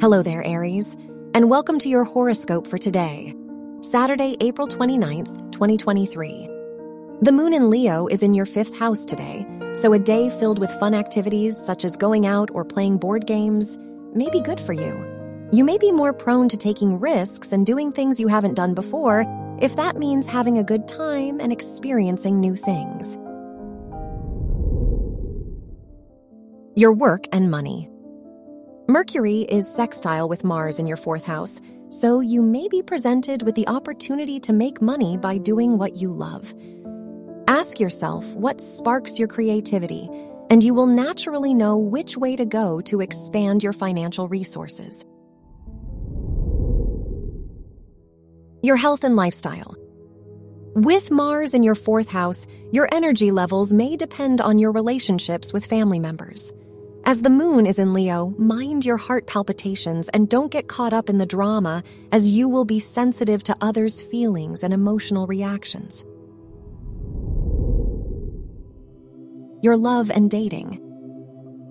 Hello there, Aries, and welcome to your horoscope for today, Saturday, April 29th, 2023. The moon in Leo is in your fifth house today, so a day filled with fun activities such as going out or playing board games may be good for you. You may be more prone to taking risks and doing things you haven't done before if that means having a good time and experiencing new things. Your work and money. Mercury is sextile with Mars in your fourth house, so you may be presented with the opportunity to make money by doing what you love. Ask yourself what sparks your creativity, and you will naturally know which way to go to expand your financial resources. Your health and lifestyle. With Mars in your fourth house, your energy levels may depend on your relationships with family members. As the moon is in Leo, mind your heart palpitations and don't get caught up in the drama, as you will be sensitive to others' feelings and emotional reactions. Your love and dating.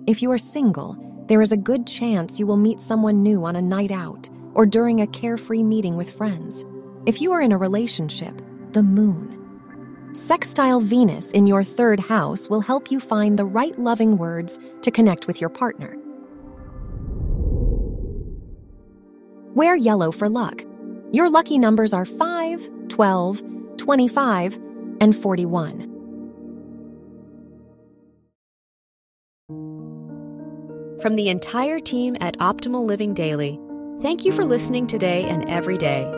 If you are single, there is a good chance you will meet someone new on a night out or during a carefree meeting with friends. If you are in a relationship, the moon Sextile Venus in your third house will help you find the right loving words to connect with your partner. Wear yellow for luck. Your lucky numbers are 5, 12, 25, and 41. From the entire team at Optimal Living Daily, thank you for listening today and every day